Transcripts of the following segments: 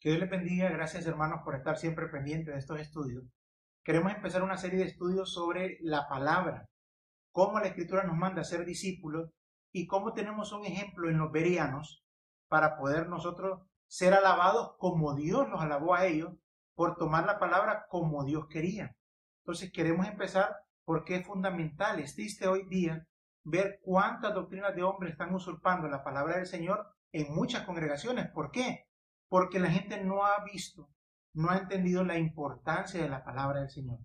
Que Dios les bendiga. Gracias hermanos por estar siempre pendientes de estos estudios. Queremos empezar una serie de estudios sobre la palabra, cómo la escritura nos manda ser discípulos y cómo tenemos un ejemplo en los berianos para poder nosotros ser alabados como Dios los alabó a ellos por tomar la palabra como Dios quería. Entonces queremos empezar porque es fundamental, es triste hoy día ver cuántas doctrinas de hombres están usurpando la palabra del Señor en muchas congregaciones. ¿Por qué? Porque la gente no ha visto, no ha entendido la importancia de la palabra del Señor.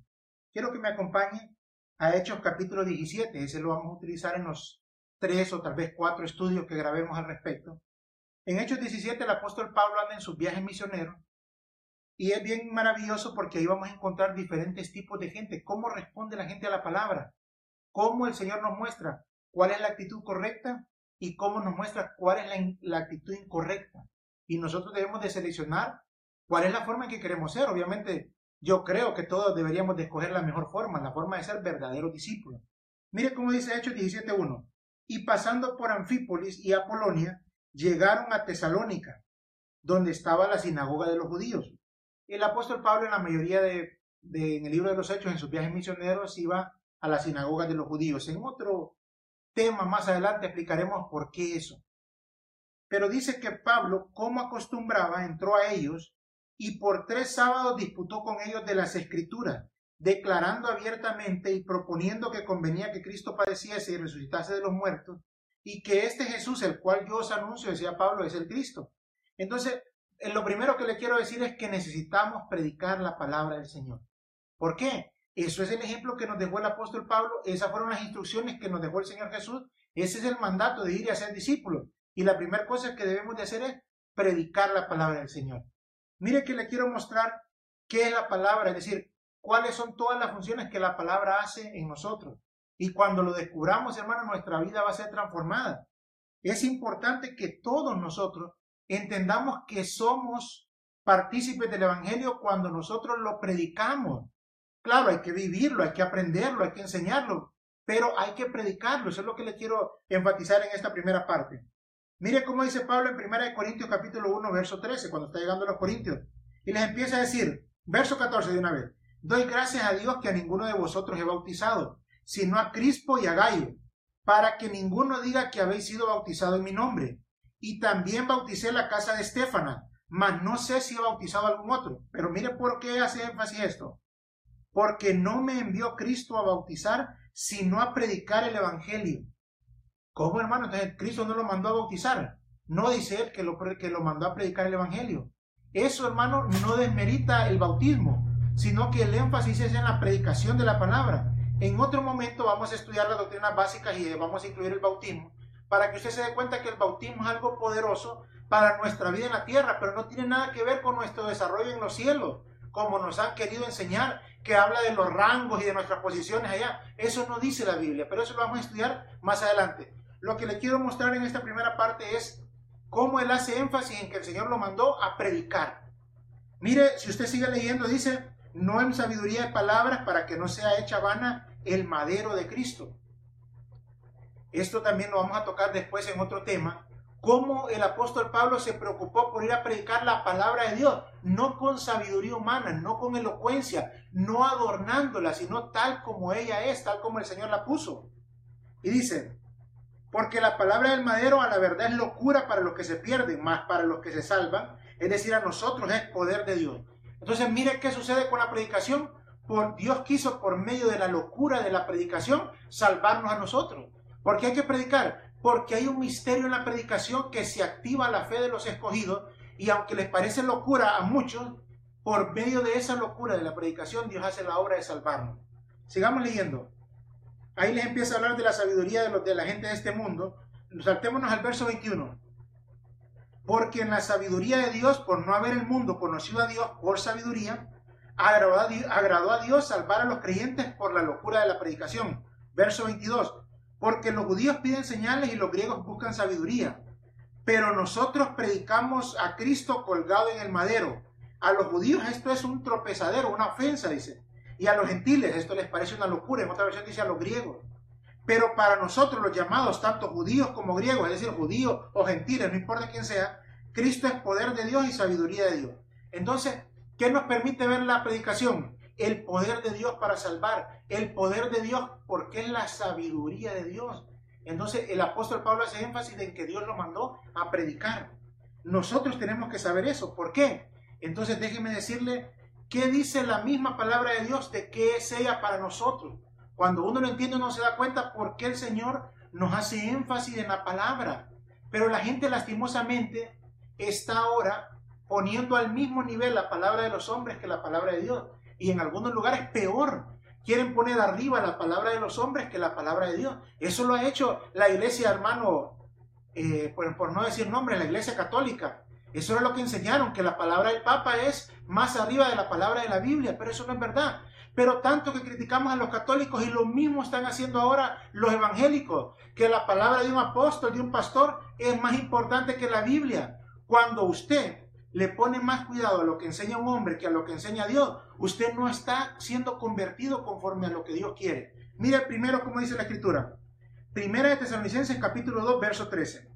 Quiero que me acompañe a Hechos capítulo 17, ese lo vamos a utilizar en los tres o tal vez cuatro estudios que grabemos al respecto. En Hechos 17 el apóstol Pablo anda en sus viajes misioneros y es bien maravilloso porque ahí vamos a encontrar diferentes tipos de gente, cómo responde la gente a la palabra, cómo el Señor nos muestra cuál es la actitud correcta y cómo nos muestra cuál es la, la actitud incorrecta y nosotros debemos de seleccionar cuál es la forma en que queremos ser. Obviamente, yo creo que todos deberíamos de escoger la mejor forma, la forma de ser verdaderos discípulos. Mire cómo dice Hechos 17.1. Y pasando por Anfípolis y Apolonia, llegaron a Tesalónica, donde estaba la sinagoga de los judíos. El apóstol Pablo en la mayoría de, de en el libro de los Hechos, en sus viajes misioneros, iba a la sinagoga de los judíos. En otro tema más adelante explicaremos por qué eso. Pero dice que Pablo, como acostumbraba, entró a ellos y por tres sábados disputó con ellos de las escrituras, declarando abiertamente y proponiendo que convenía que Cristo padeciese y resucitase de los muertos, y que este Jesús, el cual yo os anuncio, decía Pablo, es el Cristo. Entonces, eh, lo primero que le quiero decir es que necesitamos predicar la palabra del Señor. ¿Por qué? Eso es el ejemplo que nos dejó el apóstol Pablo, esas fueron las instrucciones que nos dejó el Señor Jesús, ese es el mandato de ir y hacer discípulos. Y la primera cosa que debemos de hacer es predicar la palabra del Señor. Mire que le quiero mostrar qué es la palabra, es decir, cuáles son todas las funciones que la palabra hace en nosotros. Y cuando lo descubramos, hermano, nuestra vida va a ser transformada. Es importante que todos nosotros entendamos que somos partícipes del Evangelio cuando nosotros lo predicamos. Claro, hay que vivirlo, hay que aprenderlo, hay que enseñarlo, pero hay que predicarlo. Eso es lo que le quiero enfatizar en esta primera parte. Mire cómo dice Pablo en 1 Corintios capítulo 1, verso 13, cuando está llegando a los Corintios. Y les empieza a decir, verso 14 de una vez, doy gracias a Dios que a ninguno de vosotros he bautizado, sino a Crispo y a Gallo, para que ninguno diga que habéis sido bautizado en mi nombre. Y también bauticé la casa de Estefana, mas no sé si he bautizado algún otro. Pero mire por qué hace énfasis esto. Porque no me envió Cristo a bautizar, sino a predicar el Evangelio ¿Cómo, hermano? Entonces Cristo no lo mandó a bautizar. No dice él que lo, que lo mandó a predicar el Evangelio. Eso, hermano, no desmerita el bautismo, sino que el énfasis es en la predicación de la palabra. En otro momento vamos a estudiar las doctrinas básicas y vamos a incluir el bautismo, para que usted se dé cuenta que el bautismo es algo poderoso para nuestra vida en la tierra, pero no tiene nada que ver con nuestro desarrollo en los cielos, como nos han querido enseñar, que habla de los rangos y de nuestras posiciones allá. Eso no dice la Biblia, pero eso lo vamos a estudiar más adelante. Lo que le quiero mostrar en esta primera parte es cómo él hace énfasis en que el Señor lo mandó a predicar. Mire, si usted sigue leyendo, dice, no en sabiduría de palabras para que no sea hecha vana el madero de Cristo. Esto también lo vamos a tocar después en otro tema, cómo el apóstol Pablo se preocupó por ir a predicar la palabra de Dios, no con sabiduría humana, no con elocuencia, no adornándola, sino tal como ella es, tal como el Señor la puso. Y dice, porque la palabra del madero a la verdad es locura para los que se pierden, más para los que se salvan, es decir, a nosotros es poder de Dios. Entonces, mire qué sucede con la predicación. Por Dios quiso, por medio de la locura de la predicación, salvarnos a nosotros. ¿Por qué hay que predicar? Porque hay un misterio en la predicación que se activa la fe de los escogidos y aunque les parece locura a muchos, por medio de esa locura de la predicación, Dios hace la obra de salvarnos. Sigamos leyendo. Ahí les empieza a hablar de la sabiduría de, los, de la gente de este mundo. Saltémonos al verso 21. Porque en la sabiduría de Dios, por no haber el mundo conocido a Dios por sabiduría, agradó a, Dios, agradó a Dios salvar a los creyentes por la locura de la predicación. Verso 22. Porque los judíos piden señales y los griegos buscan sabiduría. Pero nosotros predicamos a Cristo colgado en el madero. A los judíos esto es un tropezadero, una ofensa, dice y a los gentiles esto les parece una locura, en otra versión dice a los griegos. Pero para nosotros los llamados, tanto judíos como griegos, es decir, judíos o gentiles, no importa quién sea, Cristo es poder de Dios y sabiduría de Dios. Entonces, ¿qué nos permite ver la predicación? El poder de Dios para salvar, el poder de Dios porque es la sabiduría de Dios. Entonces, el apóstol Pablo hace énfasis en que Dios lo mandó a predicar. Nosotros tenemos que saber eso. ¿Por qué? Entonces, déjeme decirle qué dice la misma palabra de Dios de qué es ella para nosotros. Cuando uno lo entiende, uno se da cuenta por qué el Señor nos hace énfasis en la palabra. Pero la gente lastimosamente está ahora poniendo al mismo nivel la palabra de los hombres que la palabra de Dios. Y en algunos lugares peor. Quieren poner arriba la palabra de los hombres que la palabra de Dios. Eso lo ha hecho la iglesia, hermano, eh, por, no decir nombre, la iglesia católica. Eso es lo que enseñaron, que la palabra del Papa es más arriba de la palabra de la Biblia, pero eso no es verdad. Pero tanto que criticamos a los católicos y lo mismo están haciendo ahora los evangélicos, que la palabra de un apóstol, de un pastor, es más importante que la Biblia. Cuando usted le pone más cuidado a lo que enseña un hombre que a lo que enseña Dios, usted no está siendo convertido conforme a lo que Dios quiere. Mire primero cómo dice la escritura. Primera de Tesalonicenses capítulo 2, verso 13.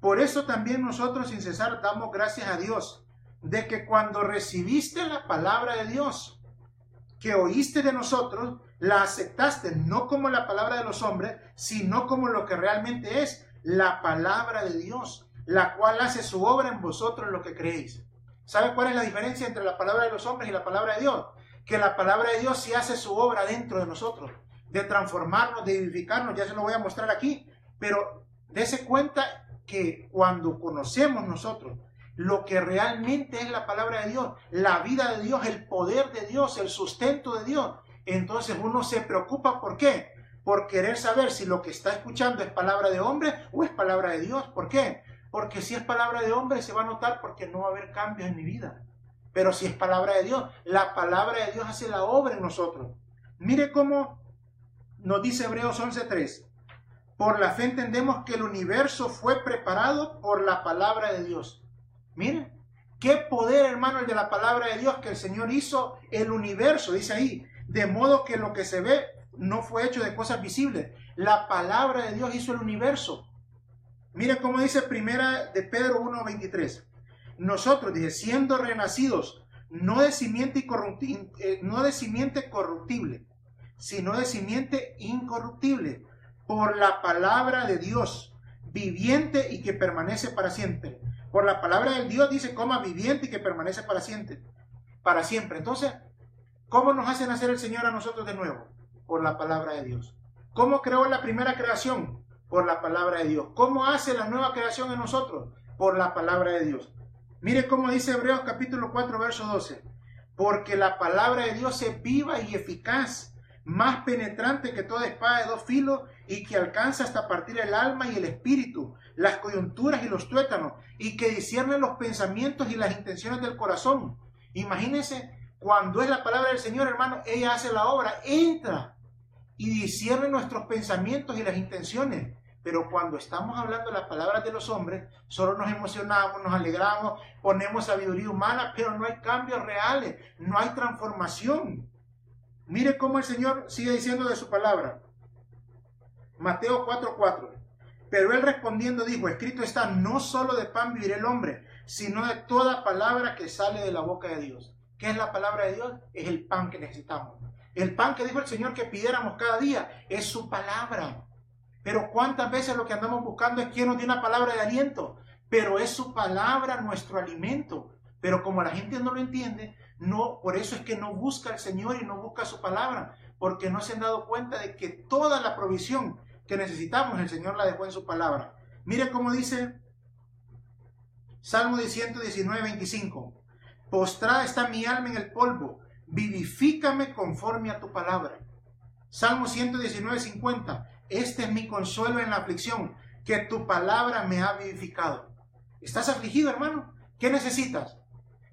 Por eso también nosotros sin cesar damos gracias a Dios de que cuando recibiste la palabra de Dios, que oíste de nosotros, la aceptaste no como la palabra de los hombres, sino como lo que realmente es la palabra de Dios, la cual hace su obra en vosotros lo que creéis. ¿Sabe cuál es la diferencia entre la palabra de los hombres y la palabra de Dios? Que la palabra de Dios sí hace su obra dentro de nosotros, de transformarnos, de edificarnos, ya se lo voy a mostrar aquí, pero dése cuenta que cuando conocemos nosotros lo que realmente es la palabra de Dios, la vida de Dios, el poder de Dios, el sustento de Dios. Entonces uno se preocupa, ¿por qué? Por querer saber si lo que está escuchando es palabra de hombre o es palabra de Dios. ¿Por qué? Porque si es palabra de hombre se va a notar porque no va a haber cambios en mi vida. Pero si es palabra de Dios, la palabra de Dios hace la obra en nosotros. Mire cómo nos dice Hebreos 11:3. Por la fe entendemos que el universo fue preparado por la palabra de Dios Miren, qué poder, hermano, el de la palabra de Dios, que el Señor hizo el universo, dice ahí, de modo que lo que se ve no fue hecho de cosas visibles. La palabra de Dios hizo el universo. Mire cómo dice primera de Pedro 1.23. Nosotros, dice, siendo renacidos, no de simiente, eh, no de simiente corruptible, sino de simiente incorruptible, por la palabra de Dios, viviente y que permanece para siempre. Por la palabra del Dios dice coma viviente y que permanece para siempre. Para siempre. Entonces, ¿cómo nos hace nacer el Señor a nosotros de nuevo? Por la palabra de Dios. ¿Cómo creó la primera creación? Por la palabra de Dios. ¿Cómo hace la nueva creación en nosotros? Por la palabra de Dios. Mire cómo dice Hebreos capítulo 4, verso 12. Porque la palabra de Dios es viva y eficaz, más penetrante que toda espada de dos filos y que alcanza hasta partir el alma y el espíritu, las coyunturas y los tuétanos, y que discierne los pensamientos y las intenciones del corazón. Imagínense, cuando es la palabra del Señor, hermano, ella hace la obra, entra y discierne nuestros pensamientos y las intenciones. Pero cuando estamos hablando las palabras de los hombres, solo nos emocionamos, nos alegramos, ponemos sabiduría humana, pero no hay cambios reales, no hay transformación. Mire cómo el Señor sigue diciendo de su palabra. Mateo 4:4. Pero él respondiendo dijo, escrito está, no solo de pan vivirá el hombre, sino de toda palabra que sale de la boca de Dios. ¿Qué es la palabra de Dios? Es el pan que necesitamos. El pan que dijo el Señor que pidiéramos cada día es su palabra. Pero cuántas veces lo que andamos buscando es quien nos dé una palabra de aliento. Pero es su palabra nuestro alimento. Pero como la gente no lo entiende, no, por eso es que no busca al Señor y no busca su palabra, porque no se han dado cuenta de que toda la provisión que necesitamos, el Señor la dejó en su palabra. Mire cómo dice Salmo 119, 25. Postrada está mi alma en el polvo, vivifícame conforme a tu palabra. Salmo 119, 50. Este es mi consuelo en la aflicción, que tu palabra me ha vivificado. ¿Estás afligido, hermano? ¿Qué necesitas?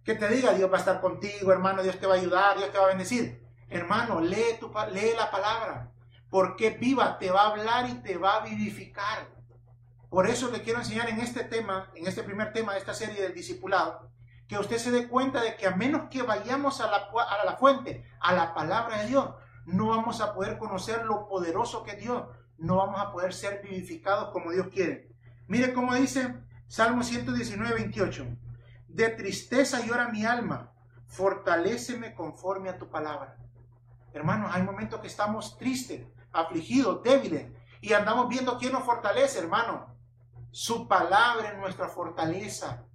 Que te diga, Dios va a estar contigo, hermano, Dios te va a ayudar, Dios te va a bendecir. Hermano, lee, tu, lee la palabra porque viva, te va a hablar y te va a vivificar. Por eso le quiero enseñar en este tema, en este primer tema de esta serie del discipulado, que usted se dé cuenta de que a menos que vayamos a la, a la fuente, a la palabra de Dios, no vamos a poder conocer lo poderoso que es Dios, no vamos a poder ser vivificados como Dios quiere. Mire cómo dice Salmo 119, 28. De tristeza llora mi alma, fortaléceme conforme a tu palabra. Hermanos, hay momentos que estamos tristes, afligidos, débiles, y andamos viendo quién nos fortalece, hermano. Su palabra es nuestra fortaleza.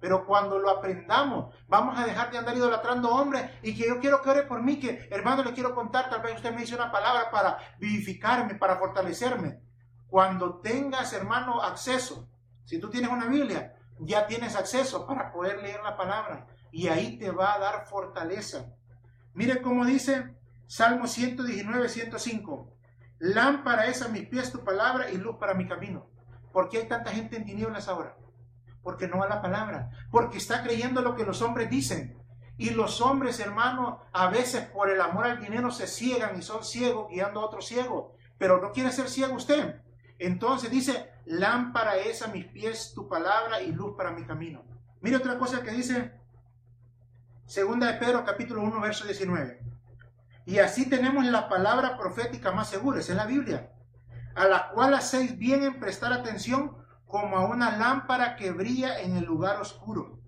Pero cuando lo aprendamos, vamos a dejar de andar idolatrando hombres y que yo quiero que ore por mí, que hermano le quiero contar, tal vez usted me dice una palabra para vivificarme, para fortalecerme. Cuando tengas, hermano, acceso, si tú tienes una Biblia, ya tienes acceso para poder leer la palabra y ahí te va a dar fortaleza. Mire cómo dice Salmo 119, 105. Lámpara es a mis pies tu palabra y luz para mi camino. ¿Por qué hay tanta gente en tinieblas ahora? porque no a la palabra, porque está creyendo lo que los hombres dicen. Y los hombres, hermanos, a veces por el amor al dinero se ciegan y son ciegos guiando a otro ciego. Pero no quiere ser ciego usted. Entonces dice, lámpara es a mis pies tu palabra y luz para mi camino. Mire otra cosa que dice, segunda de Pedro capítulo 1, verso 19. Y así tenemos la palabra profética más segura, es en la Biblia, a la cual hacéis bien en prestar atención como a una lámpara que brilla en el lugar oscuro,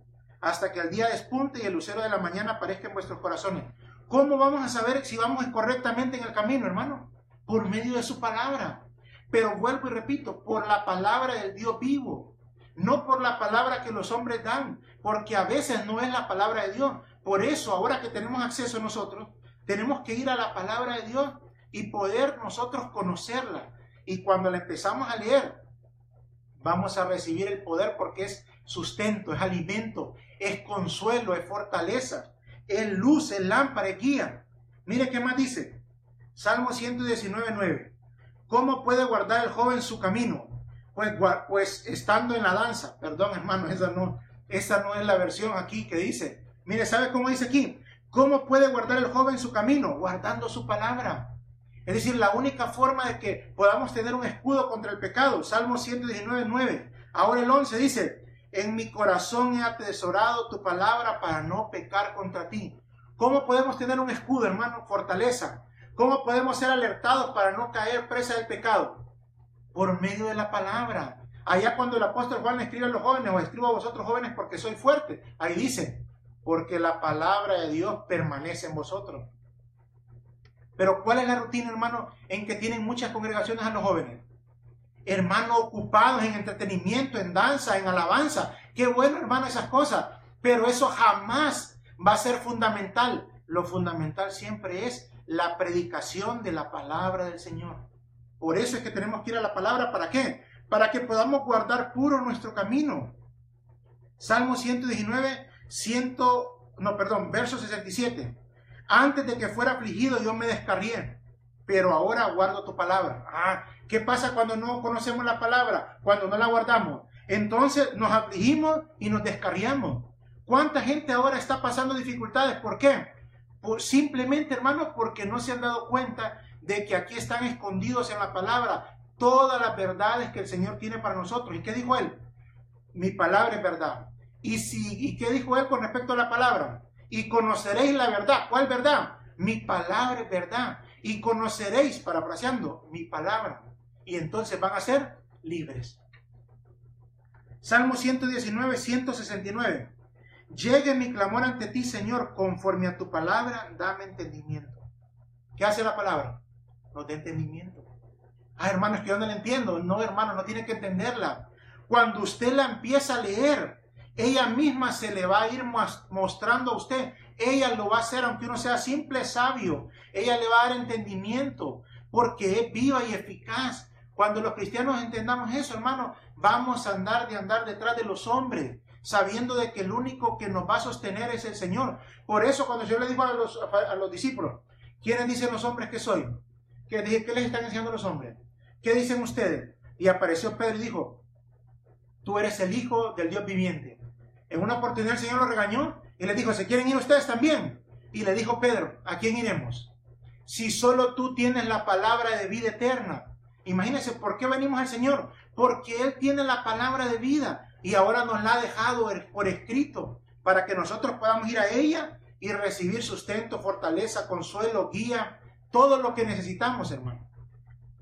hasta que el día despunte y el lucero de la mañana aparezca en vuestros corazones. ¿Cómo vamos a saber si vamos correctamente en el camino, hermano? Por medio de su palabra. Pero vuelvo y repito, por la palabra del Dios vivo, no por la palabra que los hombres dan, porque a veces no es la palabra de Dios. Por eso, ahora que tenemos acceso nosotros, tenemos que ir a la palabra de Dios y poder nosotros conocerla. Y cuando la empezamos a leer, vamos a recibir el poder porque es sustento, es alimento, es consuelo, es fortaleza, es luz, es lámpara, es guía. Mire qué más dice. Salmo 119, 9. ¿Cómo puede guardar el joven su camino? Pues, pues estando en la danza. Perdón, hermano, esa no, esa no es la versión aquí que dice. Mire, ¿sabe cómo dice aquí? ¿Cómo puede guardar el joven su camino? Guardando su palabra. Es decir, la única forma de que podamos tener un escudo contra el pecado. Salmo 119, 9. Ahora el 11 dice, en mi corazón he atesorado tu palabra para no pecar contra ti. ¿Cómo podemos tener un escudo, hermano? Fortaleza. ¿Cómo podemos ser alertados para no caer presa del pecado? Por medio de la palabra. Allá cuando el apóstol Juan escribe a los jóvenes o escribo a vosotros jóvenes porque soy fuerte, ahí dice, porque la palabra de Dios permanece en vosotros. Pero ¿cuál es la rutina, hermano, en que tienen muchas congregaciones a los jóvenes? Hermanos ocupados en entretenimiento, en danza, en alabanza. Qué bueno, hermano, esas cosas. Pero eso jamás va a ser fundamental. Lo fundamental siempre es la predicación de la palabra del Señor. Por eso es que tenemos que ir a la palabra. ¿Para qué? Para que podamos guardar puro nuestro camino. Salmo 119, 100, no, perdón, verso 67. Antes de que fuera afligido yo me descarrié, pero ahora guardo tu palabra. Ah, ¿qué pasa cuando no conocemos la palabra? Cuando no la guardamos. Entonces nos afligimos y nos descarriamos. ¿Cuánta gente ahora está pasando dificultades? ¿Por qué? Por, simplemente, hermanos, porque no se han dado cuenta de que aquí están escondidos en la palabra todas las verdades que el Señor tiene para nosotros. ¿Y qué dijo Él? Mi palabra es verdad. ¿Y, si, ¿Y qué dijo Él con respecto a la palabra? y conoceréis la verdad. ¿Cuál verdad? Mi palabra es verdad. Y conoceréis, parafraseando, mi palabra. Y entonces van a ser libres. Salmo 119, 169. Llegue mi clamor ante ti, Señor, conforme a tu palabra, dame entendimiento. ¿Qué hace la palabra? Nos da entendimiento. Ah, hermanos, que yo no la entiendo. No, hermano, no tiene que entenderla. Cuando usted la empieza a leer, ella misma se le va a ir mostrando a usted. Ella lo va a hacer aunque uno sea simple sabio. Ella le va a dar entendimiento porque es viva y eficaz. Cuando los cristianos entendamos eso, hermano, vamos a andar de andar detrás de los hombres, sabiendo de que el único que nos va a sostener es el Señor. Por eso cuando yo le digo a los, a los discípulos, ¿quiénes dicen los hombres que soy? ¿Qué, ¿Qué les están enseñando los hombres? ¿Qué dicen ustedes? Y apareció Pedro y dijo, tú eres el Hijo del Dios viviente. En una oportunidad el Señor lo regañó y le dijo, ¿se quieren ir ustedes también? Y le dijo Pedro, ¿a quién iremos? Si solo tú tienes la palabra de vida eterna. Imagínense, ¿por qué venimos al Señor? Porque Él tiene la palabra de vida y ahora nos la ha dejado por escrito para que nosotros podamos ir a ella y recibir sustento, fortaleza, consuelo, guía, todo lo que necesitamos, hermano.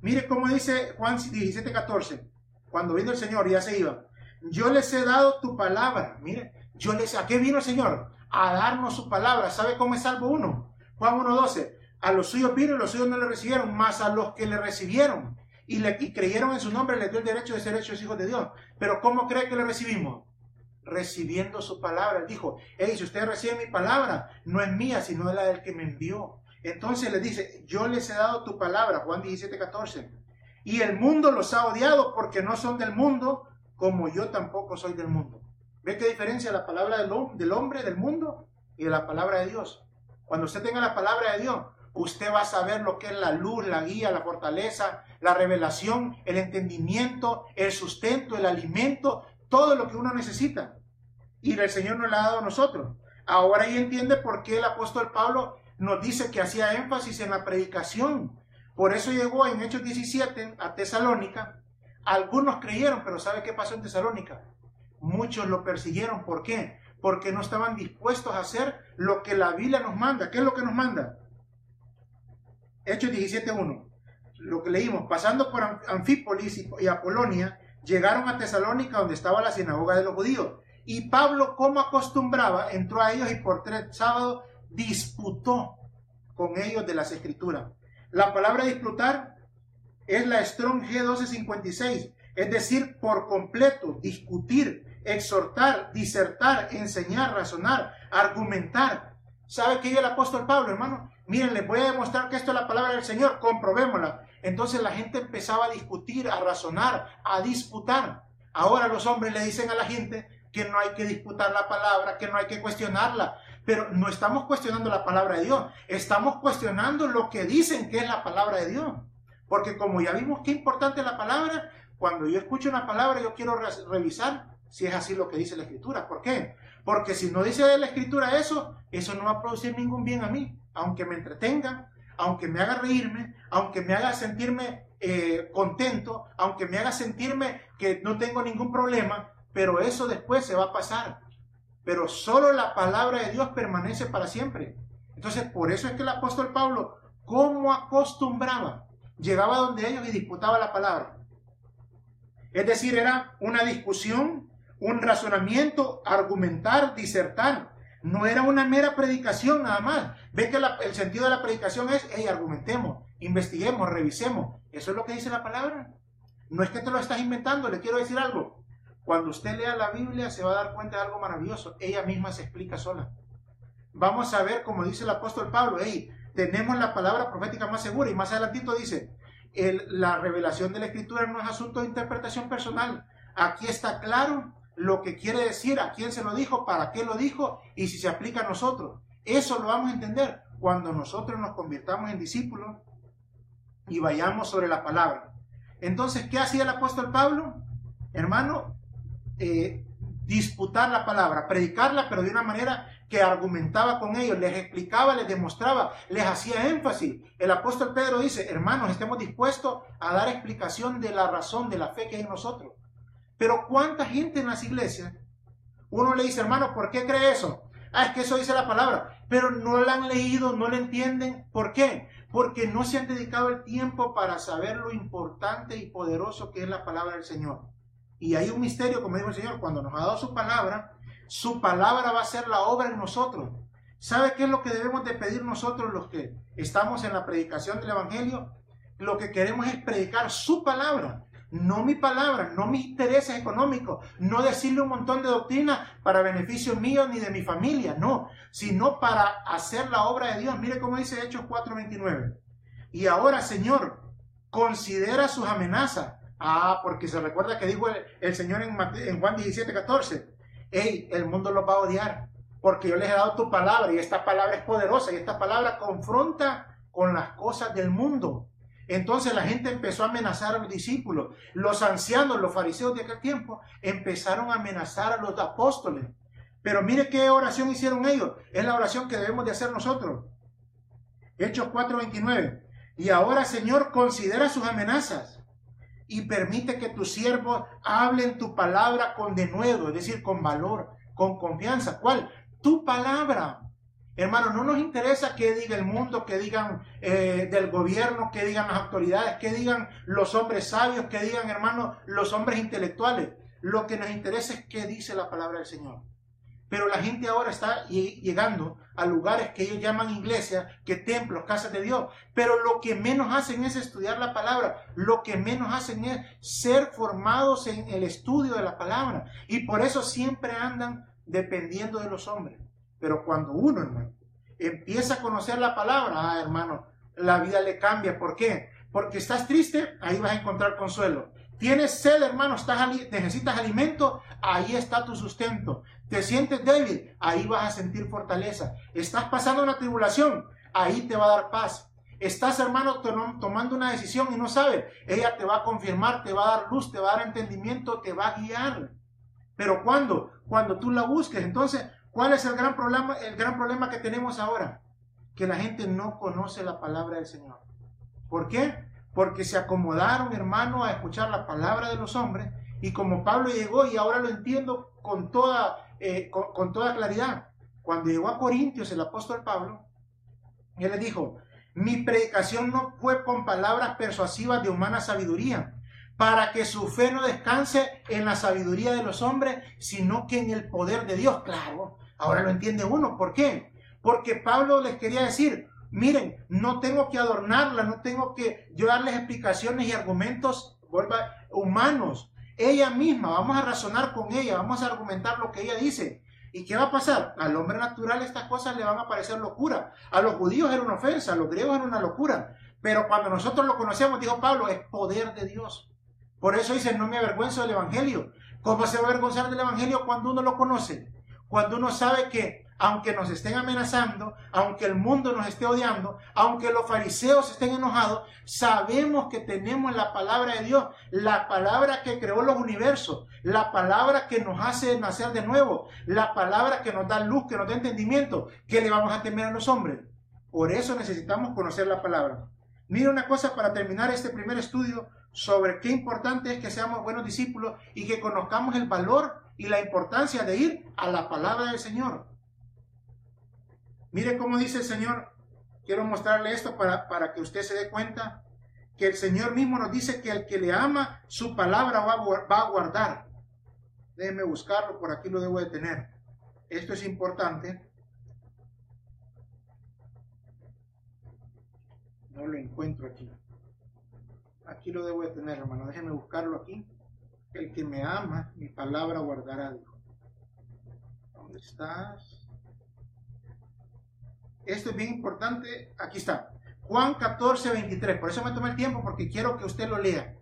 Mire cómo dice Juan 17, 14. Cuando vino el Señor ya se iba yo les he dado tu palabra. Mire, Yo les, ¿a qué vino el Señor? A darnos su palabra. ¿Sabe cómo es salvo uno? Juan 1.12. A los suyos vino y los suyos no le recibieron, más a los que le recibieron y, le, y creyeron en su nombre les dio el derecho de ser hechos hijos de Dios. Pero ¿cómo cree que le recibimos? Recibiendo su palabra. Él dijo, hey, si usted recibe mi palabra, no es mía, sino es la del que me envió. Entonces le dice, yo les he dado tu palabra, Juan 17, 14. Y el mundo los ha odiado porque no son del mundo, como yo tampoco soy del mundo. ¿Ve qué diferencia la palabra del, hombre, del mundo, y de la palabra de Dios? Cuando usted tenga la palabra de Dios, usted va a saber lo que es la luz, la guía, la fortaleza, la revelación, el entendimiento, el sustento, el alimento, todo lo que uno necesita. Y el Señor nos lo ha dado a nosotros. Ahora ahí entiende por qué el apóstol Pablo nos dice que hacía énfasis en la predicación. Por eso llegó en Hechos 17 a Tesalónica. Algunos creyeron, pero ¿sabe qué pasó en Tesalónica? Muchos lo persiguieron. ¿Por qué? Porque no estaban dispuestos a hacer lo que la Biblia nos manda. ¿Qué es lo que nos manda? Hechos 17.1. Lo que leímos, pasando por Anfípolis y Apolonia, llegaron a Tesalónica donde estaba la sinagoga de los judíos. Y Pablo, como acostumbraba, entró a ellos y por tres sábados disputó con ellos de las escrituras. La palabra disputar es la Strong G1256, es decir, por completo, discutir, exhortar, disertar, enseñar, razonar, argumentar. ¿Sabe qué es el apóstol Pablo, hermano? Miren, les voy a demostrar que esto es la palabra del Señor, comprobémosla. Entonces la gente empezaba a discutir, a razonar, a disputar. Ahora los hombres le dicen a la gente que no hay que disputar la palabra, que no hay que cuestionarla. Pero no estamos cuestionando la palabra de Dios, estamos cuestionando lo que dicen que es la palabra de Dios. Porque como ya vimos qué importante es la palabra, cuando yo escucho una palabra yo quiero revisar si es así lo que dice la escritura. ¿Por qué? Porque si no dice la escritura eso, eso no va a producir ningún bien a mí aunque me entretenga, aunque me haga reírme, aunque me haga sentirme eh, contento, aunque me haga sentirme que no tengo ningún problema, pero eso después se va a pasar. Pero solo la palabra de Dios permanece para siempre. Entonces, por eso es que el apóstol Pablo, como acostumbraba, llegaba donde ellos y disputaba la palabra. Es decir, era una discusión, un razonamiento, argumentar, disertar. No era una mera predicación nada más. Ve que el sentido de la predicación es, hey, argumentemos, investiguemos, revisemos. Eso es lo que dice la palabra. No es que te lo estás inventando, le quiero decir algo. Cuando usted lea la Biblia se va a dar cuenta de algo maravilloso. Ella misma se explica sola. Vamos a ver, como dice el apóstol Pablo, hey, tenemos la palabra profética más segura. Y más adelantito dice, la revelación de la escritura no es asunto de interpretación personal. Aquí está claro lo que quiere decir, a quién se lo dijo, para qué lo dijo y si se aplica a nosotros. Eso lo vamos a entender cuando nosotros nos convirtamos en discípulos y vayamos sobre la palabra. Entonces, ¿qué hacía el apóstol Pablo? Hermano, eh, disputar la palabra, predicarla, pero de una manera que argumentaba con ellos, les explicaba, les demostraba, les hacía énfasis. El apóstol Pedro dice, hermanos, estemos dispuestos a dar explicación de la razón, de la fe que hay en nosotros. Pero ¿cuánta gente en las iglesias? Uno le dice, hermano, ¿por qué cree eso? Ah, es que eso dice la palabra. Pero no la han leído, no la entienden. ¿Por qué? Porque no se han dedicado el tiempo para saber lo importante y poderoso que es la palabra del Señor. Y hay un misterio, como dijo el Señor, cuando nos ha dado su palabra, su palabra va a ser la obra en nosotros. ¿Sabe qué es lo que debemos de pedir nosotros los que estamos en la predicación del Evangelio? Lo que queremos es predicar su palabra no mi palabra, no mis intereses económicos, no decirle un montón de doctrina para beneficio mío ni de mi familia, no, sino para hacer la obra de Dios. Mire cómo dice Hechos 4:29. Y ahora, Señor, considera sus amenazas. Ah, porque se recuerda que dijo el, Señor en, en Juan 17:14. Hey, el mundo los va a odiar porque yo les he dado tu palabra y esta palabra es poderosa y esta palabra confronta con las cosas del mundo. Entonces la gente empezó a amenazar a los discípulos. Los ancianos, los fariseos de aquel tiempo, empezaron a amenazar a los apóstoles. Pero mire qué oración hicieron ellos. Es la oración que debemos de hacer nosotros. Hechos 4:29. Y ahora, Señor, considera sus amenazas y permite que tus siervos hablen tu palabra con denuedo, es decir, con valor, con confianza. ¿Cuál? Tu palabra. Hermano, no nos interesa qué diga el mundo, qué digan eh, del gobierno, qué digan las autoridades, qué digan los hombres sabios, qué digan, hermano, los hombres intelectuales. Lo que nos interesa es qué dice la palabra del Señor. Pero la gente ahora está llegando a lugares que ellos llaman iglesias, que templos, casas de Dios. Pero lo que menos hacen es estudiar la palabra. Lo que menos hacen es ser formados en el estudio de la palabra. Y por eso siempre andan dependiendo de los hombres. Pero cuando uno, hermano, empieza a conocer la palabra, ah, hermano, la vida le cambia. ¿Por qué? Porque estás triste, ahí vas a encontrar consuelo. Tienes sed, hermano, estás, necesitas alimento, ahí está tu sustento. Te sientes débil, ahí vas a sentir fortaleza. Estás pasando una tribulación, ahí te va a dar paz. Estás, hermano, tomando una decisión y no sabes, ella te va a confirmar, te va a dar luz, te va a dar entendimiento, te va a guiar. Pero cuando, cuando tú la busques, entonces, ¿cuál es el gran problema, el gran problema que tenemos ahora? Que la gente no conoce la palabra del Señor. ¿Por qué? porque se acomodaron, hermano, a escuchar la palabra de los hombres. Y como Pablo llegó, y ahora lo entiendo con toda, eh, con, toda claridad, cuando llegó a Corintios el apóstol Pablo, él le dijo, mi predicación no fue con palabras persuasivas de humana sabiduría, para que su fe no descanse en la sabiduría de los hombres, sino que en el poder de Dios. Claro, ahora lo entiende uno. ¿Por qué? Porque Pablo les quería decir, Miren, no tengo que adornarla, no tengo que yo darles explicaciones y argumentos humanos. Ella misma, vamos a razonar con ella, vamos a argumentar lo que ella dice. ¿Y qué va a pasar? Al hombre natural estas cosas le van a parecer locura. A los judíos era una ofensa, a los griegos era una locura. Pero cuando nosotros lo conocemos, dijo Pablo, es poder de Dios. Por eso dice, no me avergüenzo del Evangelio. ¿Cómo se va a avergonzar del Evangelio cuando uno lo conoce? Cuando uno sabe que aunque nos estén amenazando, aunque el mundo nos esté odiando, aunque los fariseos estén enojados, sabemos que tenemos la palabra de Dios, la palabra que creó los universos, la palabra que nos hace nacer de nuevo, la palabra que nos da luz, que nos da entendimiento, que le vamos a temer a los hombres. Por eso necesitamos conocer la palabra. Mira una cosa para terminar este primer estudio sobre qué importante es que seamos buenos discípulos y que conozcamos el valor y la importancia de ir a la palabra del Señor. Mire cómo dice el Señor. Quiero mostrarle esto para, para que usted se dé cuenta que el Señor mismo nos dice que el que le ama, su palabra va a, guardar. Déjeme buscarlo, por aquí lo debo de tener. Esto es importante. No lo encuentro aquí. Aquí lo debo de tener, hermano. Déjeme buscarlo aquí. El que me ama, mi palabra guardará. ¿Dónde estás? Esto es bien importante. Aquí está. Juan 14, 23. Por eso me tomé el tiempo porque quiero que usted lo lea.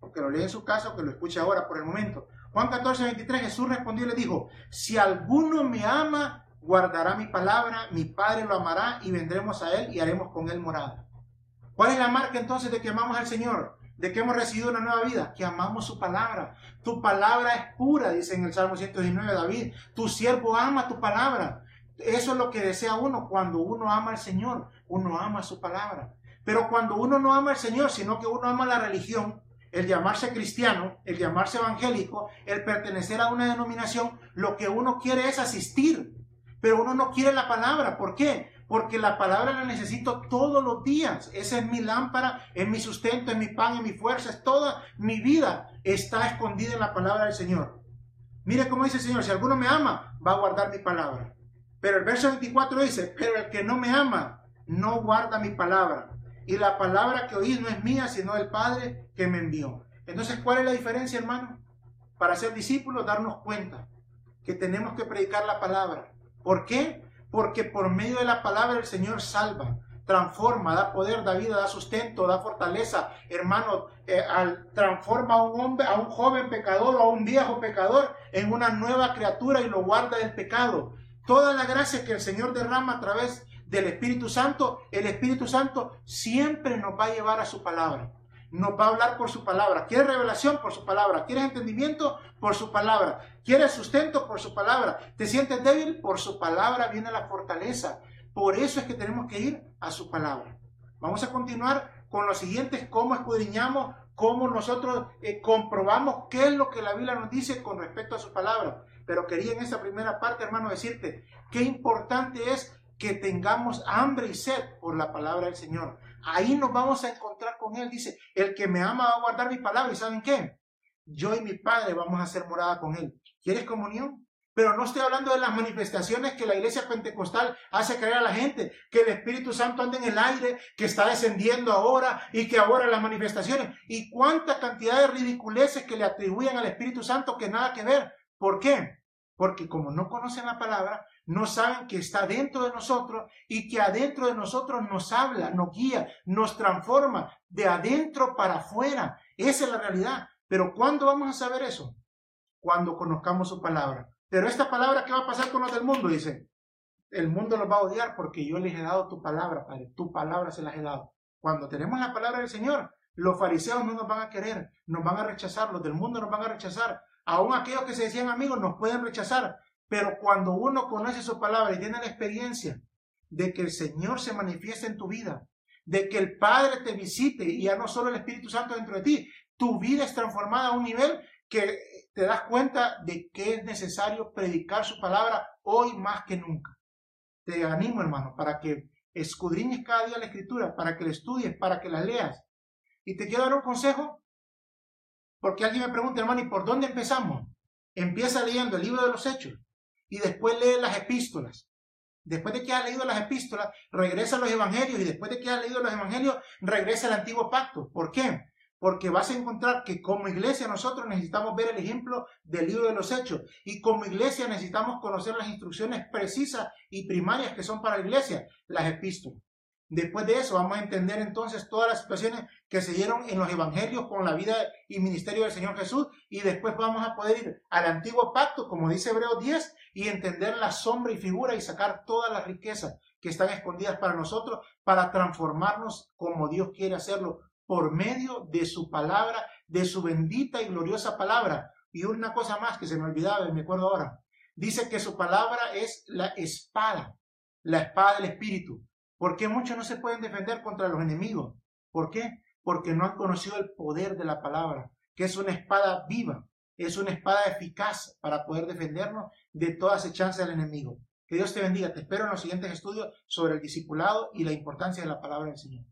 Porque lo lea en su casa o que lo escuche ahora por el momento. Juan 14, 23. Jesús respondió y le dijo, si alguno me ama, guardará mi palabra, mi Padre lo amará y vendremos a él y haremos con él morada. ¿Cuál es la marca entonces de que amamos al Señor? de que hemos recibido una nueva vida, que amamos su palabra. Tu palabra es pura, dice en el Salmo 119 David. Tu siervo ama tu palabra. Eso es lo que desea uno cuando uno ama al Señor, uno ama su palabra. Pero cuando uno no ama al Señor, sino que uno ama la religión, el llamarse cristiano, el llamarse evangélico, el pertenecer a una denominación, lo que uno quiere es asistir, pero uno no quiere la palabra. ¿Por qué? Porque la palabra la necesito todos los días. Esa es mi lámpara, es mi sustento, es mi pan, es mi fuerza, es toda mi vida está escondida en la palabra del Señor. Mire cómo dice el Señor, si alguno me ama, va a guardar mi palabra. Pero el verso 24 dice, pero el que no me ama, no guarda mi palabra. Y la palabra que oí no es mía, sino del Padre que me envió. Entonces, ¿cuál es la diferencia, hermano? Para ser discípulos, darnos cuenta que tenemos que predicar la palabra. ¿Por qué? Porque por medio de la palabra el Señor salva, transforma, da poder, da vida, da sustento, da fortaleza. Hermano, eh, transforma a un hombre, a un joven pecador o a un viejo pecador en una nueva criatura y lo guarda del pecado. Toda la gracia que el Señor derrama a través del Espíritu Santo, el Espíritu Santo siempre nos va a llevar a su palabra. Nos va a hablar por su palabra. ¿Quieres revelación? Por su palabra. ¿Quieres entendimiento? Por su palabra. ¿Quieres sustento? Por su palabra. ¿Te sientes débil? Por su palabra viene la fortaleza. Por eso es que tenemos que ir a su palabra. Vamos a continuar con los siguientes, cómo escudriñamos, cómo nosotros eh, comprobamos qué es lo que la Biblia nos dice con respecto a su palabra. Pero quería en esta primera parte, hermano, decirte qué importante es que tengamos hambre y sed por la palabra del Señor. Ahí nos vamos a encontrar con Él. Dice, el que me ama va a guardar mi palabra. ¿Y saben qué? Yo y mi Padre vamos a hacer morada con Él. ¿Quieres comunión? Pero no estoy hablando de las manifestaciones que la iglesia pentecostal hace creer a la gente, que el Espíritu Santo anda en el aire, que está descendiendo ahora y que ahora las manifestaciones. Y cuánta cantidad de ridiculeces que le atribuyen al Espíritu Santo que nada que ver. ¿Por qué? Porque como no conocen la palabra, no saben que está dentro de nosotros y que adentro de nosotros nos habla, nos guía, nos transforma de adentro para afuera. Esa es la realidad. Pero ¿cuándo vamos a saber eso? Cuando conozcamos su palabra. Pero esta palabra, ¿qué va a pasar con los del mundo? Dice, el mundo los va a odiar porque yo les he dado tu palabra, Padre. Tu palabra se las he dado. Cuando tenemos la palabra del Señor, los fariseos no nos van a querer, nos van a rechazar, los del mundo nos van a rechazar. Aún aquellos que se decían amigos nos pueden rechazar. Pero cuando uno conoce su palabra y tiene la experiencia de que el Señor se manifiesta en tu vida, de que el Padre te visite y ya no solo el Espíritu Santo dentro de ti, tu vida es transformada a un nivel que te das cuenta de que es necesario predicar su palabra hoy más que nunca. Te animo, hermano, para que escudriñes cada día la escritura, para que la estudies, para que la leas. Y te quiero dar un consejo, porque alguien me pregunta, hermano, ¿y por dónde empezamos? Empieza leyendo el libro de los Hechos y después lee las epístolas. Después de que has leído las epístolas, regresa a los evangelios y después de que has leído los evangelios, regresa al antiguo pacto. ¿Por qué? porque vas a encontrar que como iglesia nosotros necesitamos ver el ejemplo del libro de los hechos y como iglesia necesitamos conocer las instrucciones precisas y primarias que son para la iglesia, las epístolas. Después de eso vamos a entender entonces todas las situaciones que se dieron en los evangelios con la vida y ministerio del Señor Jesús y después vamos a poder ir al antiguo pacto, como dice Hebreos 10, y entender la sombra y figura y sacar todas las riquezas que están escondidas para nosotros para transformarnos como Dios quiere hacerlo por medio de su palabra, de su bendita y gloriosa palabra. Y una cosa más que se me olvidaba y me acuerdo ahora. Dice que su palabra es la espada, la espada del Espíritu. ¿Por qué muchos no se pueden defender contra los enemigos? ¿Por qué? Porque no han conocido el poder de la palabra, que es una espada viva, es una espada eficaz para poder defendernos de toda acechanza del enemigo. Que Dios te bendiga. Te espero en los siguientes estudios sobre el discipulado y la importancia de la palabra del Señor.